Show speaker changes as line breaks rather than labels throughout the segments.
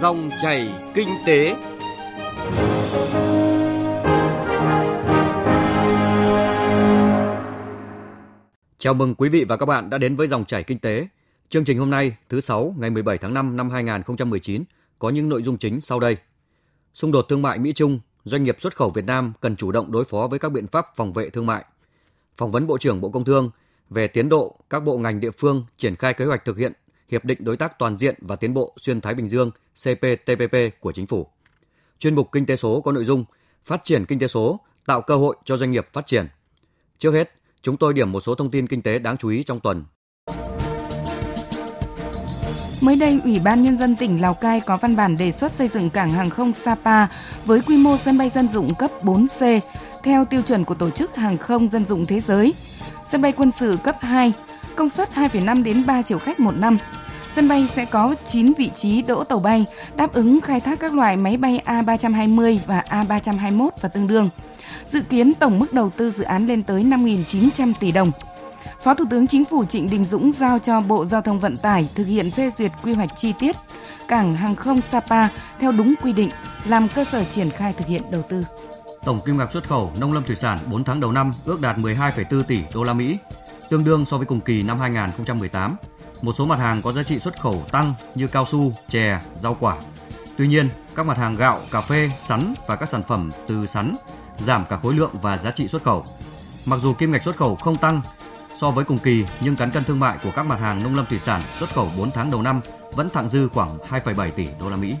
Dòng chảy kinh tế.
Chào mừng quý vị và các bạn đã đến với dòng chảy kinh tế. Chương trình hôm nay, thứ sáu, ngày 17 tháng 5 năm 2019 có những nội dung chính sau đây. Xung đột thương mại Mỹ Trung, doanh nghiệp xuất khẩu Việt Nam cần chủ động đối phó với các biện pháp phòng vệ thương mại. Phỏng vấn Bộ trưởng Bộ Công Thương về tiến độ các bộ ngành địa phương triển khai kế hoạch thực hiện Hiệp định Đối tác Toàn diện và Tiến bộ Xuyên Thái Bình Dương CPTPP của Chính phủ. Chuyên mục Kinh tế số có nội dung Phát triển kinh tế số, tạo cơ hội cho doanh nghiệp phát triển. Trước hết, chúng tôi điểm một số thông tin kinh tế đáng chú ý trong tuần.
Mới đây, Ủy ban Nhân dân tỉnh Lào Cai có văn bản đề xuất xây dựng cảng hàng không Sapa với quy mô sân bay dân dụng cấp 4C theo tiêu chuẩn của Tổ chức Hàng không Dân dụng Thế giới. Sân bay quân sự cấp 2, công suất 2,5 đến 3 triệu khách một năm. Sân bay sẽ có 9 vị trí đỗ tàu bay, đáp ứng khai thác các loại máy bay A320 và A321 và tương đương. Dự kiến tổng mức đầu tư dự án lên tới 5.900 tỷ đồng. Phó Thủ tướng Chính phủ Trịnh Đình Dũng giao cho Bộ Giao thông Vận tải thực hiện phê duyệt quy hoạch chi tiết cảng hàng không Sapa theo đúng quy định, làm cơ sở triển khai thực hiện đầu tư.
Tổng kim ngạch xuất khẩu nông lâm thủy sản 4 tháng đầu năm ước đạt 12,4 tỷ đô la Mỹ, tương đương so với cùng kỳ năm 2018. Một số mặt hàng có giá trị xuất khẩu tăng như cao su, chè, rau quả. Tuy nhiên, các mặt hàng gạo, cà phê, sắn và các sản phẩm từ sắn giảm cả khối lượng và giá trị xuất khẩu. Mặc dù kim ngạch xuất khẩu không tăng so với cùng kỳ nhưng cán cân thương mại của các mặt hàng nông lâm thủy sản xuất khẩu 4 tháng đầu năm vẫn thặng dư khoảng 2,7 tỷ đô la Mỹ.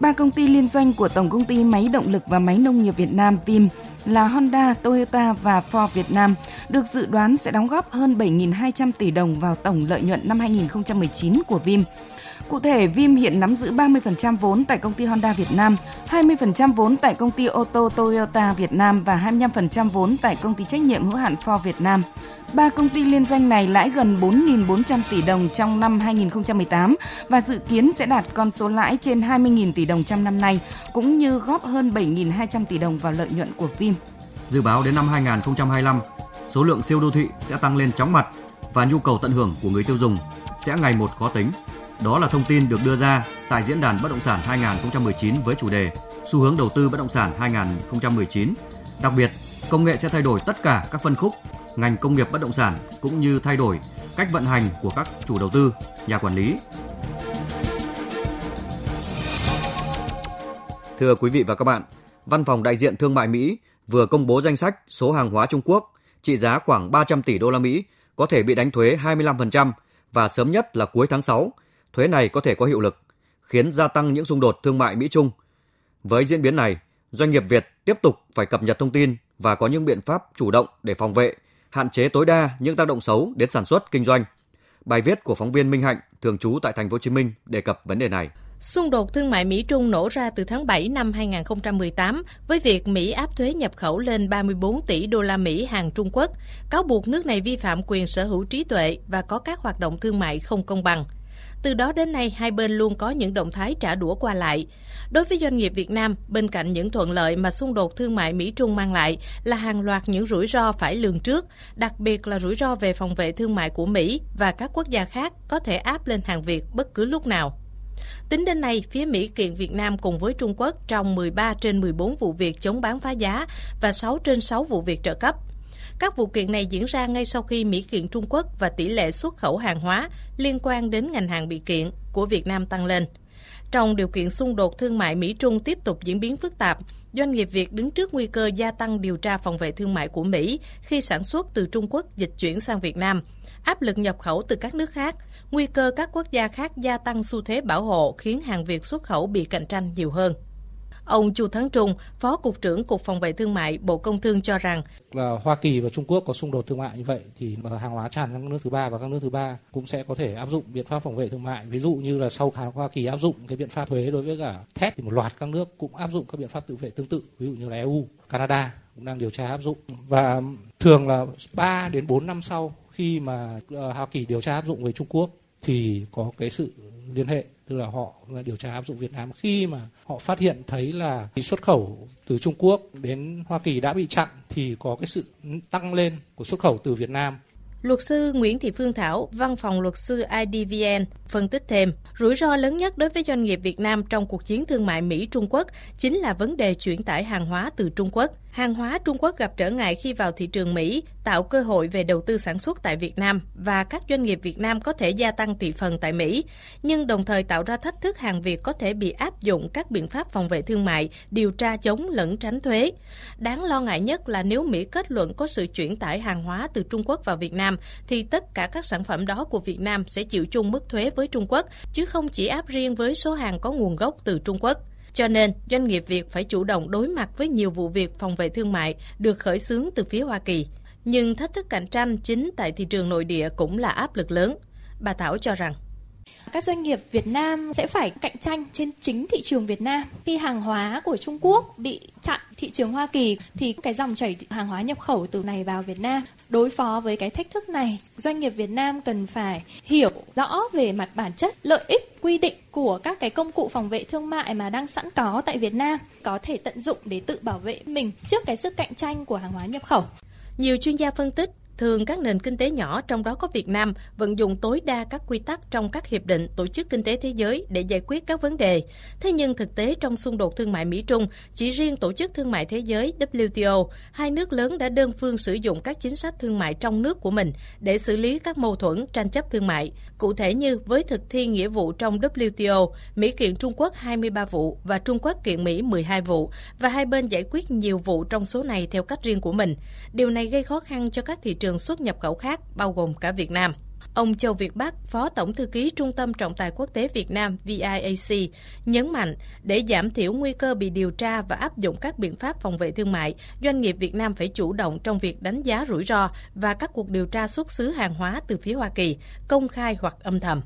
Ba công ty liên doanh của Tổng công ty Máy động lực và Máy nông nghiệp Việt Nam VIM là Honda, Toyota và Ford Việt Nam được dự đoán sẽ đóng góp hơn 7.200 tỷ đồng vào tổng lợi nhuận năm 2019 của VIM. Cụ thể, Vim hiện nắm giữ 30% vốn tại công ty Honda Việt Nam, 20% vốn tại công ty ô tô Toyota Việt Nam và 25% vốn tại công ty trách nhiệm hữu hạn Ford Việt Nam. Ba công ty liên doanh này lãi gần 4.400 tỷ đồng trong năm 2018 và dự kiến sẽ đạt con số lãi trên 20.000 tỷ đồng trong năm nay, cũng như góp hơn 7.200 tỷ đồng vào lợi nhuận của Vim.
Dự báo đến năm 2025, số lượng siêu đô thị sẽ tăng lên chóng mặt và nhu cầu tận hưởng của người tiêu dùng sẽ ngày một khó tính. Đó là thông tin được đưa ra tại diễn đàn bất động sản 2019 với chủ đề Xu hướng đầu tư bất động sản 2019. Đặc biệt, công nghệ sẽ thay đổi tất cả các phân khúc ngành công nghiệp bất động sản cũng như thay đổi cách vận hành của các chủ đầu tư, nhà quản lý. Thưa quý vị và các bạn, Văn phòng đại diện thương mại Mỹ vừa công bố danh sách số hàng hóa Trung Quốc trị giá khoảng 300 tỷ đô la Mỹ có thể bị đánh thuế 25% và sớm nhất là cuối tháng 6 thuế này có thể có hiệu lực, khiến gia tăng những xung đột thương mại Mỹ-Trung. Với diễn biến này, doanh nghiệp Việt tiếp tục phải cập nhật thông tin và có những biện pháp chủ động để phòng vệ, hạn chế tối đa những tác động xấu đến sản xuất kinh doanh. Bài viết của phóng viên Minh Hạnh thường trú tại thành phố Hồ Chí Minh đề cập vấn đề này.
Xung đột thương mại Mỹ-Trung nổ ra từ tháng 7 năm 2018 với việc Mỹ áp thuế nhập khẩu lên 34 tỷ đô la Mỹ hàng Trung Quốc, cáo buộc nước này vi phạm quyền sở hữu trí tuệ và có các hoạt động thương mại không công bằng. Từ đó đến nay, hai bên luôn có những động thái trả đũa qua lại. Đối với doanh nghiệp Việt Nam, bên cạnh những thuận lợi mà xung đột thương mại Mỹ-Trung mang lại là hàng loạt những rủi ro phải lường trước, đặc biệt là rủi ro về phòng vệ thương mại của Mỹ và các quốc gia khác có thể áp lên hàng Việt bất cứ lúc nào. Tính đến nay, phía Mỹ kiện Việt Nam cùng với Trung Quốc trong 13 trên 14 vụ việc chống bán phá giá và 6 trên 6 vụ việc trợ cấp. Các vụ kiện này diễn ra ngay sau khi Mỹ kiện Trung Quốc và tỷ lệ xuất khẩu hàng hóa liên quan đến ngành hàng bị kiện của Việt Nam tăng lên. Trong điều kiện xung đột thương mại Mỹ-Trung tiếp tục diễn biến phức tạp, doanh nghiệp Việt đứng trước nguy cơ gia tăng điều tra phòng vệ thương mại của Mỹ khi sản xuất từ Trung Quốc dịch chuyển sang Việt Nam, áp lực nhập khẩu từ các nước khác, nguy cơ các quốc gia khác gia tăng xu thế bảo hộ khiến hàng Việt xuất khẩu bị cạnh tranh nhiều hơn. Ông Chu Thắng Trung, Phó Cục trưởng Cục Phòng vệ Thương mại Bộ Công Thương cho rằng
là Hoa Kỳ và Trung Quốc có xung đột thương mại như vậy thì hàng hóa tràn sang các nước thứ ba và các nước thứ ba cũng sẽ có thể áp dụng biện pháp phòng vệ thương mại. Ví dụ như là sau Hoa Kỳ áp dụng cái biện pháp thuế đối với cả thép thì một loạt các nước cũng áp dụng các biện pháp tự vệ tương tự, ví dụ như là EU, Canada cũng đang điều tra áp dụng và thường là 3 đến 4 năm sau khi mà ờ, Hoa Kỳ điều tra áp dụng với Trung Quốc thì có cái sự liên hệ tức là họ điều tra áp dụng Việt Nam khi mà họ phát hiện thấy là xuất khẩu từ Trung Quốc đến Hoa Kỳ đã bị chặn thì có cái sự tăng lên của xuất khẩu từ Việt Nam.
Luật sư Nguyễn Thị Phương Thảo, văn phòng luật sư IDVN, phân tích thêm, rủi ro lớn nhất đối với doanh nghiệp Việt Nam trong cuộc chiến thương mại Mỹ-Trung Quốc chính là vấn đề chuyển tải hàng hóa từ Trung Quốc. Hàng hóa Trung Quốc gặp trở ngại khi vào thị trường Mỹ, tạo cơ hội về đầu tư sản xuất tại Việt Nam và các doanh nghiệp Việt Nam có thể gia tăng thị phần tại Mỹ, nhưng đồng thời tạo ra thách thức hàng Việt có thể bị áp dụng các biện pháp phòng vệ thương mại, điều tra chống lẫn tránh thuế. Đáng lo ngại nhất là nếu Mỹ kết luận có sự chuyển tải hàng hóa từ Trung Quốc vào Việt Nam, thì tất cả các sản phẩm đó của Việt Nam sẽ chịu chung mức thuế với Trung Quốc, chứ không chỉ áp riêng với số hàng có nguồn gốc từ Trung Quốc. Cho nên, doanh nghiệp Việt phải chủ động đối mặt với nhiều vụ việc phòng vệ thương mại được khởi xướng từ phía Hoa Kỳ. Nhưng thách thức cạnh tranh chính tại thị trường nội địa cũng là áp lực lớn. Bà Thảo cho rằng
các doanh nghiệp Việt Nam sẽ phải cạnh tranh trên chính thị trường Việt Nam. Khi hàng hóa của Trung Quốc bị chặn thị trường Hoa Kỳ thì cái dòng chảy hàng hóa nhập khẩu từ này vào Việt Nam đối phó với cái thách thức này, doanh nghiệp Việt Nam cần phải hiểu rõ về mặt bản chất, lợi ích, quy định của các cái công cụ phòng vệ thương mại mà đang sẵn có tại Việt Nam, có thể tận dụng để tự bảo vệ mình trước cái sức cạnh tranh của hàng hóa nhập khẩu.
Nhiều chuyên gia phân tích Thường các nền kinh tế nhỏ trong đó có Việt Nam vận dụng tối đa các quy tắc trong các hiệp định tổ chức kinh tế thế giới để giải quyết các vấn đề. Thế nhưng thực tế trong xung đột thương mại Mỹ Trung, chỉ riêng tổ chức thương mại thế giới WTO, hai nước lớn đã đơn phương sử dụng các chính sách thương mại trong nước của mình để xử lý các mâu thuẫn tranh chấp thương mại. Cụ thể như với thực thi nghĩa vụ trong WTO, Mỹ kiện Trung Quốc 23 vụ và Trung Quốc kiện Mỹ 12 vụ và hai bên giải quyết nhiều vụ trong số này theo cách riêng của mình. Điều này gây khó khăn cho các thị trường trường xuất nhập khẩu khác, bao gồm cả Việt Nam. Ông Châu Việt Bắc, Phó Tổng Thư ký Trung tâm Trọng tài Quốc tế Việt Nam VIAC, nhấn mạnh để giảm thiểu nguy cơ bị điều tra và áp dụng các biện pháp phòng vệ thương mại, doanh nghiệp Việt Nam phải chủ động trong việc đánh giá rủi ro và các cuộc điều tra xuất xứ hàng hóa từ phía Hoa Kỳ, công khai hoặc âm thầm.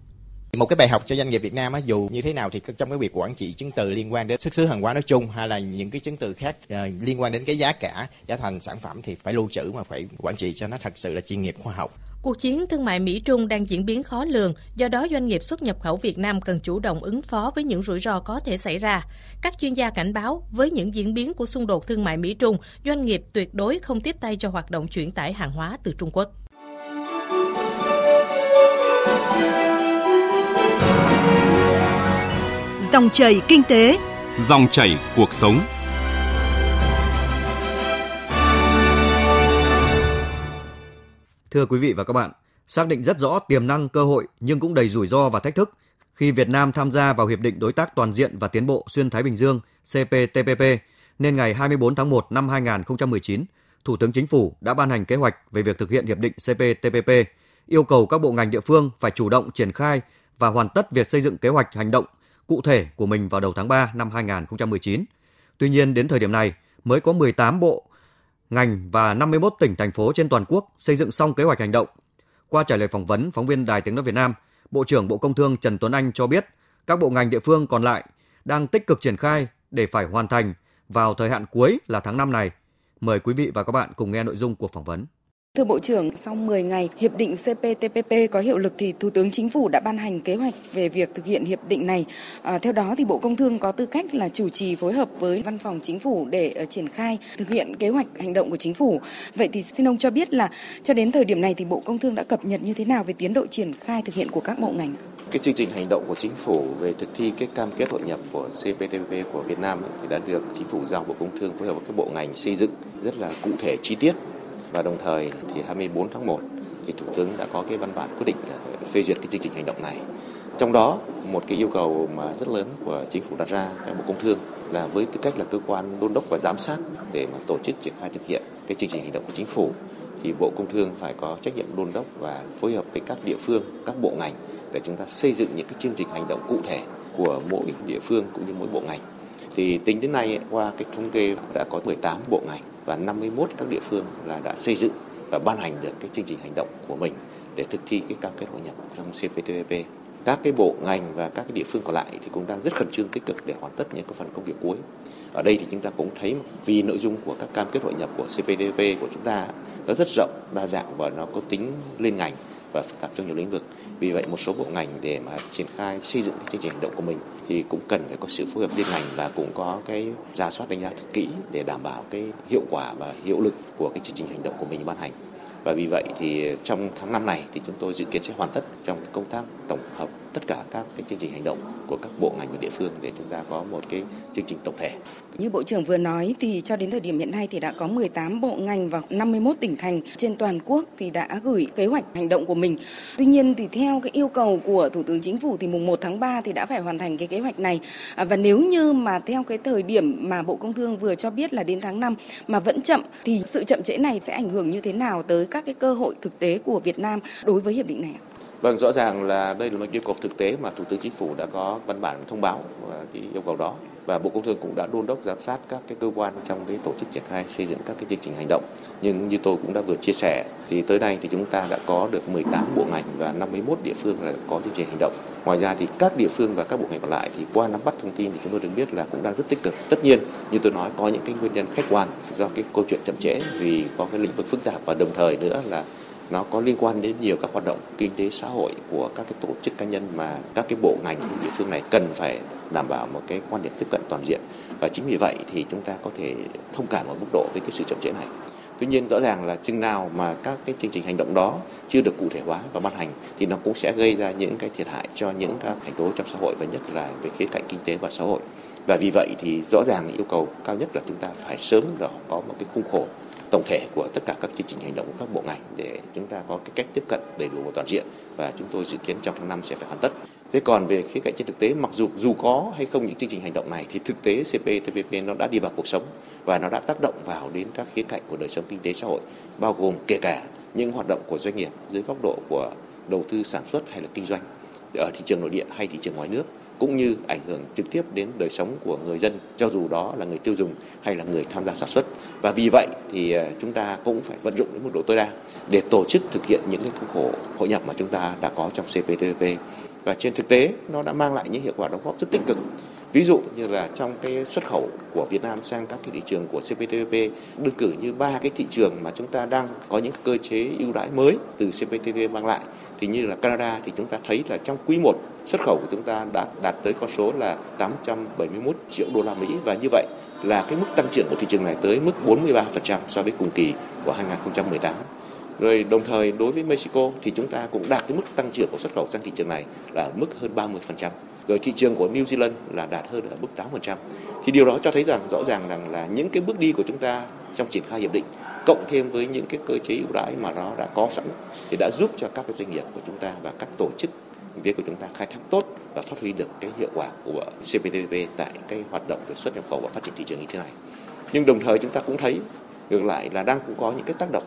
Một cái bài học cho doanh nghiệp Việt Nam á, dù như thế nào thì trong cái việc quản trị chứng từ liên quan đến xuất xứ hàng hóa nói chung hay là những cái chứng từ khác uh, liên quan đến cái giá cả, giá thành sản phẩm thì phải lưu trữ mà phải quản trị cho nó thật sự là chuyên nghiệp khoa học.
Cuộc chiến thương mại Mỹ-Trung đang diễn biến khó lường, do đó doanh nghiệp xuất nhập khẩu Việt Nam cần chủ động ứng phó với những rủi ro có thể xảy ra. Các chuyên gia cảnh báo, với những diễn biến của xung đột thương mại Mỹ-Trung, doanh nghiệp tuyệt đối không tiếp tay cho hoạt động chuyển tải hàng hóa từ Trung Quốc.
Dòng chảy kinh tế,
dòng chảy cuộc sống.
Thưa quý vị và các bạn, xác định rất rõ tiềm năng cơ hội nhưng cũng đầy rủi ro và thách thức khi Việt Nam tham gia vào hiệp định đối tác toàn diện và tiến bộ xuyên Thái Bình Dương CPTPP nên ngày 24 tháng 1 năm 2019, Thủ tướng Chính phủ đã ban hành kế hoạch về việc thực hiện hiệp định CPTPP, yêu cầu các bộ ngành địa phương phải chủ động triển khai và hoàn tất việc xây dựng kế hoạch hành động cụ thể của mình vào đầu tháng 3 năm 2019. Tuy nhiên đến thời điểm này mới có 18 bộ, ngành và 51 tỉnh thành phố trên toàn quốc xây dựng xong kế hoạch hành động. Qua trả lời phỏng vấn phóng viên Đài Tiếng nói Việt Nam, Bộ trưởng Bộ Công Thương Trần Tuấn Anh cho biết các bộ ngành địa phương còn lại đang tích cực triển khai để phải hoàn thành vào thời hạn cuối là tháng 5 này. Mời quý vị và các bạn cùng nghe nội dung cuộc phỏng vấn.
Thưa Bộ trưởng, sau 10 ngày hiệp định CPTPP có hiệu lực thì Thủ tướng Chính phủ đã ban hành kế hoạch về việc thực hiện hiệp định này. À, theo đó thì Bộ Công Thương có tư cách là chủ trì phối hợp với Văn phòng Chính phủ để uh, triển khai thực hiện kế hoạch hành động của Chính phủ. Vậy thì xin ông cho biết là cho đến thời điểm này thì Bộ Công Thương đã cập nhật như thế nào về tiến độ triển khai thực hiện của các bộ ngành?
Cái chương trình hành động của Chính phủ về thực thi cái cam kết hội nhập của CPTPP của Việt Nam thì đã được Chính phủ giao Bộ Công Thương phối hợp với các bộ ngành xây dựng rất là cụ thể chi tiết và đồng thời thì 24 tháng 1 thì Thủ tướng đã có cái văn bản quyết định ờ, phê duyệt cái chương trình hành động này. Trong đó một cái yêu cầu mà rất lớn của chính phủ đặt ra cho Bộ Công Thương là với tư cách là cơ quan đôn đốc và giám sát để mà tổ chức triển khai thực hiện cái chương trình hành động của chính phủ thì Bộ Công Thương phải có trách nhiệm đôn đốc và phối hợp với các địa phương, các bộ ngành để chúng ta xây dựng những cái chương trình hành động cụ thể của mỗi địa phương cũng như mỗi bộ ngành. Thì tính đến nay qua cái thống kê đã có 18 bộ ngành và 51 các địa phương là đã xây dựng và ban hành được cái chương trình hành động của mình để thực thi cái cam kết hội nhập trong CPTPP. Các cái bộ ngành và các cái địa phương còn lại thì cũng đang rất khẩn trương tích cực để hoàn tất những cái phần công việc cuối. Ở đây thì chúng ta cũng thấy vì nội dung của các cam kết hội nhập của CPTPP của chúng ta nó rất rộng, đa dạng và nó có tính liên ngành và phức tạp trong nhiều lĩnh vực. Vì vậy, một số bộ ngành để mà triển khai, xây dựng cái chương trình hành động của mình thì cũng cần phải có sự phối hợp liên ngành và cũng có cái ra soát đánh giá thật kỹ để đảm bảo cái hiệu quả và hiệu lực của cái chương trình hành động của mình ban hành. Và vì vậy thì trong tháng năm này thì chúng tôi dự kiến sẽ hoàn tất trong công tác tổng hợp tất cả các cái chương trình hành động của các bộ ngành và địa phương để chúng ta có một cái chương trình tổng thể.
Như Bộ trưởng vừa nói thì cho đến thời điểm hiện nay thì đã có 18 bộ ngành và 51 tỉnh thành trên toàn quốc thì đã gửi kế hoạch hành động của mình. Tuy nhiên thì theo cái yêu cầu của Thủ tướng Chính phủ thì mùng 1 tháng 3 thì đã phải hoàn thành cái kế hoạch này. À, và nếu như mà theo cái thời điểm mà Bộ Công Thương vừa cho biết là đến tháng 5 mà vẫn chậm thì sự chậm trễ này sẽ ảnh hưởng như thế nào tới các cái cơ hội thực tế của Việt Nam đối với hiệp định này?
Vâng, rõ ràng là đây là một yêu cầu thực tế mà Thủ tướng Chính phủ đã có văn bản thông báo à, cái yêu cầu đó và Bộ Công Thương cũng đã đôn đốc giám sát các cái cơ quan trong cái tổ chức triển khai xây dựng các cái chương trình hành động. Nhưng như tôi cũng đã vừa chia sẻ thì tới nay thì chúng ta đã có được 18 bộ ngành và 51 địa phương là có chương trình hành động. Ngoài ra thì các địa phương và các bộ ngành còn lại thì qua nắm bắt thông tin thì chúng tôi được biết là cũng đang rất tích cực. Tất nhiên như tôi nói có những cái nguyên nhân khách quan do cái câu chuyện chậm trễ vì có cái lĩnh vực phức tạp và đồng thời nữa là nó có liên quan đến nhiều các hoạt động kinh tế xã hội của các cái tổ chức cá nhân mà các cái bộ ngành địa phương này cần phải đảm bảo một cái quan điểm tiếp cận toàn diện. Và chính vì vậy thì chúng ta có thể thông cảm ở mức độ với cái sự chậm trễ này. Tuy nhiên rõ ràng là chừng nào mà các cái chương trình hành động đó chưa được cụ thể hóa và ban hành thì nó cũng sẽ gây ra những cái thiệt hại cho những các thành tố trong xã hội và nhất là về khía cạnh kinh tế và xã hội. Và vì vậy thì rõ ràng yêu cầu cao nhất là chúng ta phải sớm đó có một cái khung khổ tổng thể của tất cả các chương trình hành động của các bộ ngành để chúng ta có cái cách tiếp cận đầy đủ và toàn diện và chúng tôi dự kiến trong tháng năm sẽ phải hoàn tất. Thế còn về khía cạnh trên thực tế, mặc dù dù có hay không những chương trình hành động này, thì thực tế CPTPP nó đã đi vào cuộc sống và nó đã tác động vào đến các khía cạnh của đời sống kinh tế xã hội, bao gồm kể cả những hoạt động của doanh nghiệp dưới góc độ của đầu tư, sản xuất hay là kinh doanh ở thị trường nội địa hay thị trường ngoài nước cũng như ảnh hưởng trực tiếp đến đời sống của người dân, cho dù đó là người tiêu dùng hay là người tham gia sản xuất. Và vì vậy thì à, chúng ta cũng phải vận dụng đến mức độ tối đa để tổ chức thực hiện những cái khuôn khổ hội nhập mà chúng ta đã có trong CPTPP và trên thực tế, nó đã mang lại những hiệu quả đóng góp rất tích cực. Ví dụ như là trong cái xuất khẩu của Việt Nam sang các cái thị trường của CPTPP đơn cử như ba cái thị trường mà chúng ta đang có những cơ chế ưu đãi mới từ CPTPP mang lại. Thì như là Canada thì chúng ta thấy là trong quý 1 xuất khẩu của chúng ta đã đạt tới con số là 871 triệu đô la Mỹ và như vậy là cái mức tăng trưởng của thị trường này tới mức 43% so với cùng kỳ của 2018. Rồi đồng thời đối với Mexico thì chúng ta cũng đạt cái mức tăng trưởng của xuất khẩu sang thị trường này là mức hơn 30%. Rồi thị trường của New Zealand là đạt hơn ở mức 8%. Thì điều đó cho thấy rằng, rõ ràng rằng là những cái bước đi của chúng ta trong triển khai hiệp định, cộng thêm với những cái cơ chế ưu đãi mà nó đã có sẵn, thì đã giúp cho các cái doanh nghiệp của chúng ta và các tổ chức kinh của chúng ta khai thác tốt và phát huy được cái hiệu quả của CPTPP tại cái hoạt động về xuất nhập khẩu và phát triển thị trường như thế này. Nhưng đồng thời chúng ta cũng thấy, ngược lại là đang cũng có những cái tác động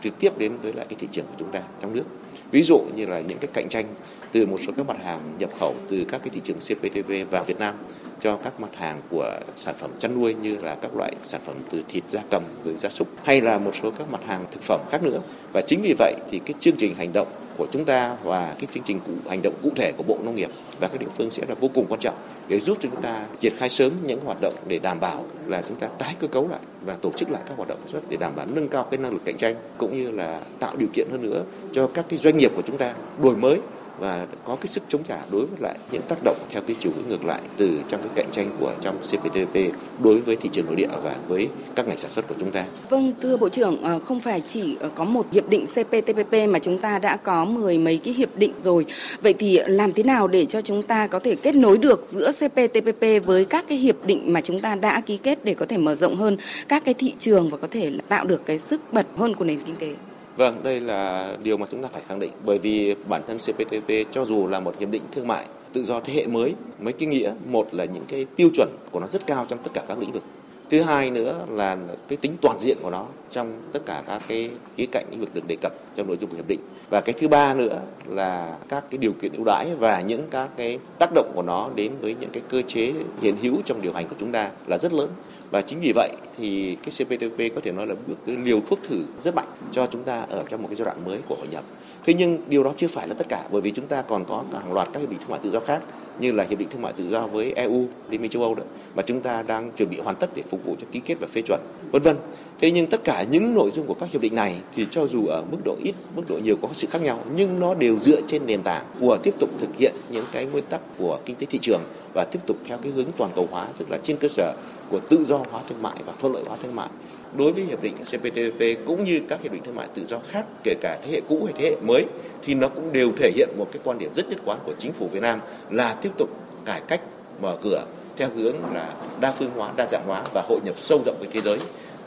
trực tiếp đến với lại cái thị trường của chúng ta trong nước. Ví dụ như là những cái cạnh tranh từ một số các mặt hàng nhập khẩu từ các cái thị trường CPTPP vào Việt Nam cho các mặt hàng của sản phẩm chăn nuôi như là các loại sản phẩm từ thịt gia cầm rồi gia súc hay là một số các mặt hàng thực phẩm khác nữa. Và chính vì vậy thì cái chương trình hành động của chúng ta và cái chương trình cụ, hành động cụ thể của Bộ Nông nghiệp và các địa phương sẽ là vô cùng quan trọng để giúp cho chúng ta triển khai sớm những hoạt động để đảm bảo là chúng ta tái cơ cấu lại và tổ chức lại các hoạt động sản xuất để đảm bảo nâng cao cái năng lực cạnh tranh cũng như là tạo điều kiện hơn nữa cho các cái doanh nghiệp của chúng ta đổi mới và có cái sức chống trả đối với lại những tác động theo cái chiều hướng ngược lại từ trong cái cạnh tranh của trong CPTPP đối với thị trường nội địa và với các ngành sản xuất của chúng ta.
Vâng, thưa Bộ trưởng, ờ, không phải chỉ ờ, có một hiệp định CPTPP mà chúng ta đã có mười mấy cái hiệp định rồi. Vậy thì làm thế nào để cho chúng ta có thể kết nối được giữa CPTPP với các cái hiệp định mà chúng ta đã ký kết để có thể mở rộng hơn các cái thị trường và có thể tạo được cái sức bật hơn của nền kinh tế?
Vâng, đây là điều mà chúng ta phải khẳng định bởi vì bản thân CPTPP cho dù là một hiệp định thương mại tự do thế hệ mới, mấy cái nghĩa một là những cái tiêu chuẩn của nó rất cao trong tất cả các lĩnh vực. Thứ hai nữa là cái tính toàn diện của nó trong tất cả các cái khía cạnh lĩnh vực được đề cập trong nội dung của hiệp định. Và cái thứ ba nữa là các cái điều kiện ưu đãi và những các cái tác động của nó đến với những cái cơ chế hiện hữu trong điều hành của chúng ta là rất lớn và chính vì vậy thì cái CPTPP có thể nói là bước liều thuốc thử rất mạnh cho chúng ta ở trong một cái giai đoạn mới của hội nhập. Thế nhưng điều đó chưa phải là tất cả bởi vì chúng ta còn có hàng loạt các hiệp định thương mại tự do khác như là hiệp định thương mại tự do với EU, Liên minh châu Âu đó mà chúng ta đang chuẩn bị hoàn tất để phục vụ cho ký kết và phê chuẩn, vân vân. Thế nhưng tất cả những nội dung của các hiệp định này thì cho dù ở mức độ ít, mức độ nhiều có sự khác nhau nhưng nó đều dựa trên nền tảng của tiếp tục thực hiện những cái nguyên tắc của kinh tế thị trường và tiếp tục theo cái hướng toàn cầu hóa tức là trên cơ sở của tự do hóa thương mại và thuận lợi hóa thương mại đối với hiệp định CPTPP cũng như các hiệp định thương mại tự do khác kể cả thế hệ cũ hay thế hệ mới thì nó cũng đều thể hiện một cái quan điểm rất nhất quán của chính phủ Việt Nam là tiếp tục cải cách mở cửa theo hướng là đa phương hóa, đa dạng hóa và hội nhập sâu rộng với thế giới.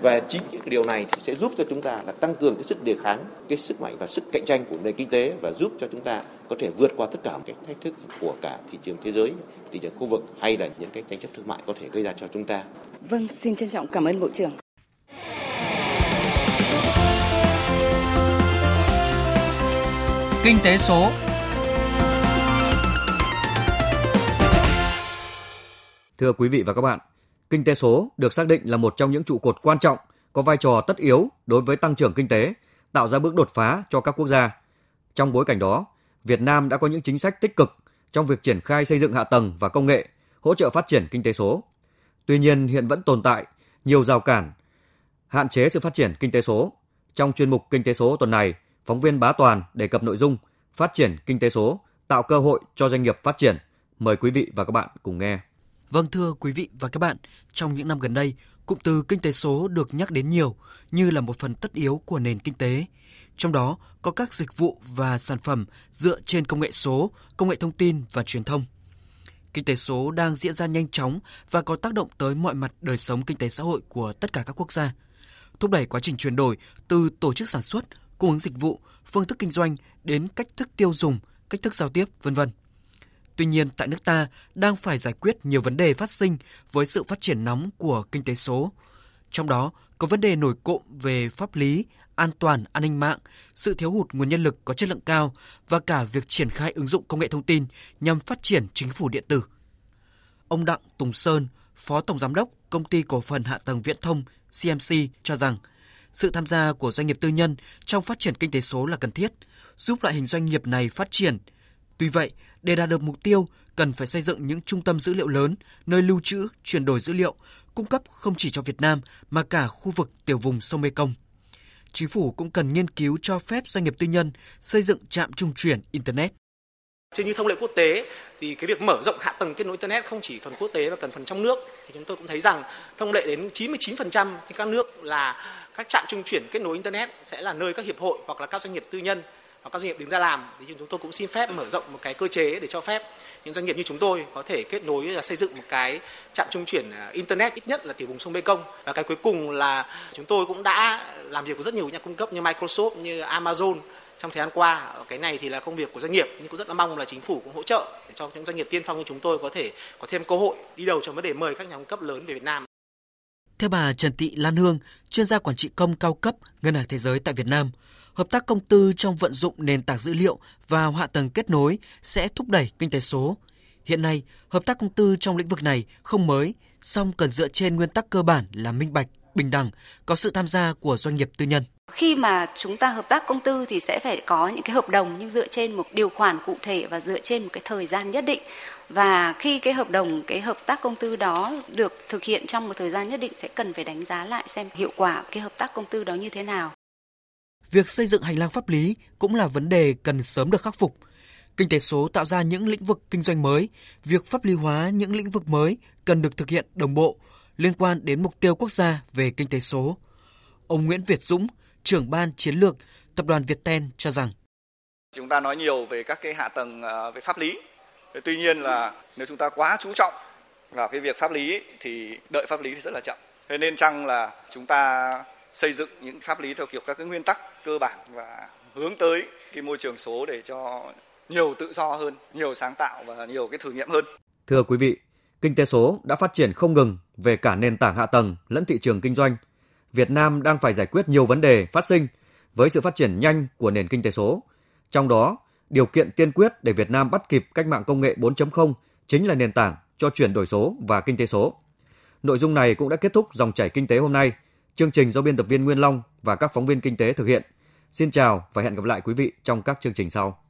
Và chính những điều này thì sẽ giúp cho chúng ta là tăng cường cái sức đề kháng, cái sức mạnh và sức cạnh tranh của nền kinh tế và giúp cho chúng ta có thể vượt qua tất cả các thách thức của cả thị trường thế giới, thị trường khu vực hay là những cái tranh chấp thương mại có thể gây ra cho chúng ta.
Vâng, xin trân trọng cảm ơn Bộ trưởng.
Kinh tế số
Thưa quý vị và các bạn, kinh tế số được xác định là một trong những trụ cột quan trọng có vai trò tất yếu đối với tăng trưởng kinh tế, tạo ra bước đột phá cho các quốc gia. Trong bối cảnh đó, Việt Nam đã có những chính sách tích cực trong việc triển khai xây dựng hạ tầng và công nghệ, hỗ trợ phát triển kinh tế số. Tuy nhiên, hiện vẫn tồn tại nhiều rào cản, hạn chế sự phát triển kinh tế số. Trong chuyên mục Kinh tế số tuần này, phóng viên Bá Toàn đề cập nội dung phát triển kinh tế số, tạo cơ hội cho doanh nghiệp phát triển. Mời quý vị và các bạn cùng nghe.
Vâng thưa quý vị và các bạn, trong những năm gần đây, cụm từ kinh tế số được nhắc đến nhiều như là một phần tất yếu của nền kinh tế. Trong đó có các dịch vụ và sản phẩm dựa trên công nghệ số, công nghệ thông tin và truyền thông. Kinh tế số đang diễn ra nhanh chóng và có tác động tới mọi mặt đời sống kinh tế xã hội của tất cả các quốc gia, thúc đẩy quá trình chuyển đổi từ tổ chức sản xuất, cung ứng dịch vụ, phương thức kinh doanh đến cách thức tiêu dùng, cách thức giao tiếp, vân vân. Tuy nhiên, tại nước ta đang phải giải quyết nhiều vấn đề phát sinh với sự phát triển nóng của kinh tế số. Trong đó có vấn đề nổi cộm về pháp lý, an toàn, an ninh mạng, sự thiếu hụt nguồn nhân lực có chất lượng cao và cả việc triển khai ứng dụng công nghệ thông tin nhằm phát triển chính phủ điện tử. Ông Đặng Tùng Sơn, Phó Tổng Giám đốc Công ty Cổ phần Hạ tầng Viễn thông CMC cho rằng sự tham gia của doanh nghiệp tư nhân trong phát triển kinh tế số là cần thiết, giúp loại hình doanh nghiệp này phát triển. Tuy vậy, để đạt được mục tiêu, cần phải xây dựng những trung tâm dữ liệu lớn, nơi lưu trữ, chuyển đổi dữ liệu, cung cấp không chỉ cho Việt Nam mà cả khu vực tiểu vùng sông Mekong. Chính phủ cũng cần nghiên cứu cho phép doanh nghiệp tư nhân xây dựng trạm trung chuyển Internet.
Trên như thông lệ quốc tế thì cái việc mở rộng hạ tầng kết nối internet không chỉ phần quốc tế mà cần phần trong nước. Thì chúng tôi cũng thấy rằng thông lệ đến 99% thì các nước là các trạm trung chuyển kết nối internet sẽ là nơi các hiệp hội hoặc là các doanh nghiệp tư nhân hoặc các doanh nghiệp đứng ra làm. Thì chúng tôi cũng xin phép mở rộng một cái cơ chế để cho phép những doanh nghiệp như chúng tôi có thể kết nối và xây dựng một cái trạm trung chuyển à, internet ít nhất là tiểu vùng sông Mekong. Và cái cuối cùng là chúng tôi cũng đã làm việc với rất nhiều nhà cung cấp như Microsoft, như Amazon trong thời gian qua cái này thì là công việc của doanh nghiệp nhưng cũng rất là mong là chính phủ cũng hỗ trợ để cho những doanh nghiệp tiên phong như chúng tôi có thể có thêm cơ hội đi đầu trong vấn đề mời các nhà cung cấp lớn về Việt Nam.
Theo bà Trần Thị Lan Hương, chuyên gia quản trị công cao cấp Ngân hàng Thế giới tại Việt Nam, hợp tác công tư trong vận dụng nền tảng dữ liệu và hạ tầng kết nối sẽ thúc đẩy kinh tế số. Hiện nay, hợp tác công tư trong lĩnh vực này không mới, song cần dựa trên nguyên tắc cơ bản là minh bạch, bình đẳng, có sự tham gia của doanh nghiệp tư nhân.
Khi mà chúng ta hợp tác công tư thì sẽ phải có những cái hợp đồng nhưng dựa trên một điều khoản cụ thể và dựa trên một cái thời gian nhất định. Và khi cái hợp đồng, cái hợp tác công tư đó được thực hiện trong một thời gian nhất định sẽ cần phải đánh giá lại xem hiệu quả cái hợp tác công tư đó như thế nào.
Việc xây dựng hành lang pháp lý cũng là vấn đề cần sớm được khắc phục. Kinh tế số tạo ra những lĩnh vực kinh doanh mới, việc pháp lý hóa những lĩnh vực mới cần được thực hiện đồng bộ liên quan đến mục tiêu quốc gia về kinh tế số. Ông Nguyễn Việt Dũng, trưởng ban chiến lược tập đoàn Viettel cho rằng
chúng ta nói nhiều về các cái hạ tầng ờ, về pháp lý. Tuy nhiên là nếu chúng ta quá chú trọng vào cái việc pháp lý thì đợi pháp lý thì rất là chậm. Thế nên chăng là chúng ta xây dựng những pháp lý theo kiểu các cái nguyên tắc cơ bản và hướng tới cái môi trường số để cho nhiều tự do hơn, nhiều sáng tạo và nhiều cái thử nghiệm hơn.
Thưa quý vị, kinh tế số đã phát triển không ngừng về cả nền tảng hạ tầng lẫn thị trường kinh doanh. Việt Nam đang phải giải quyết nhiều vấn đề phát sinh với sự phát triển nhanh của nền kinh tế số. Trong đó, điều kiện tiên quyết để Việt Nam bắt kịp cách mạng công nghệ 4.0 chính là nền tảng cho chuyển đổi số và kinh tế số. Nội dung này cũng đã kết thúc dòng chảy kinh tế hôm nay. Chương trình do biên tập viên Nguyên Long và các phóng viên kinh tế thực hiện. Xin chào và hẹn gặp lại quý vị trong các chương trình sau.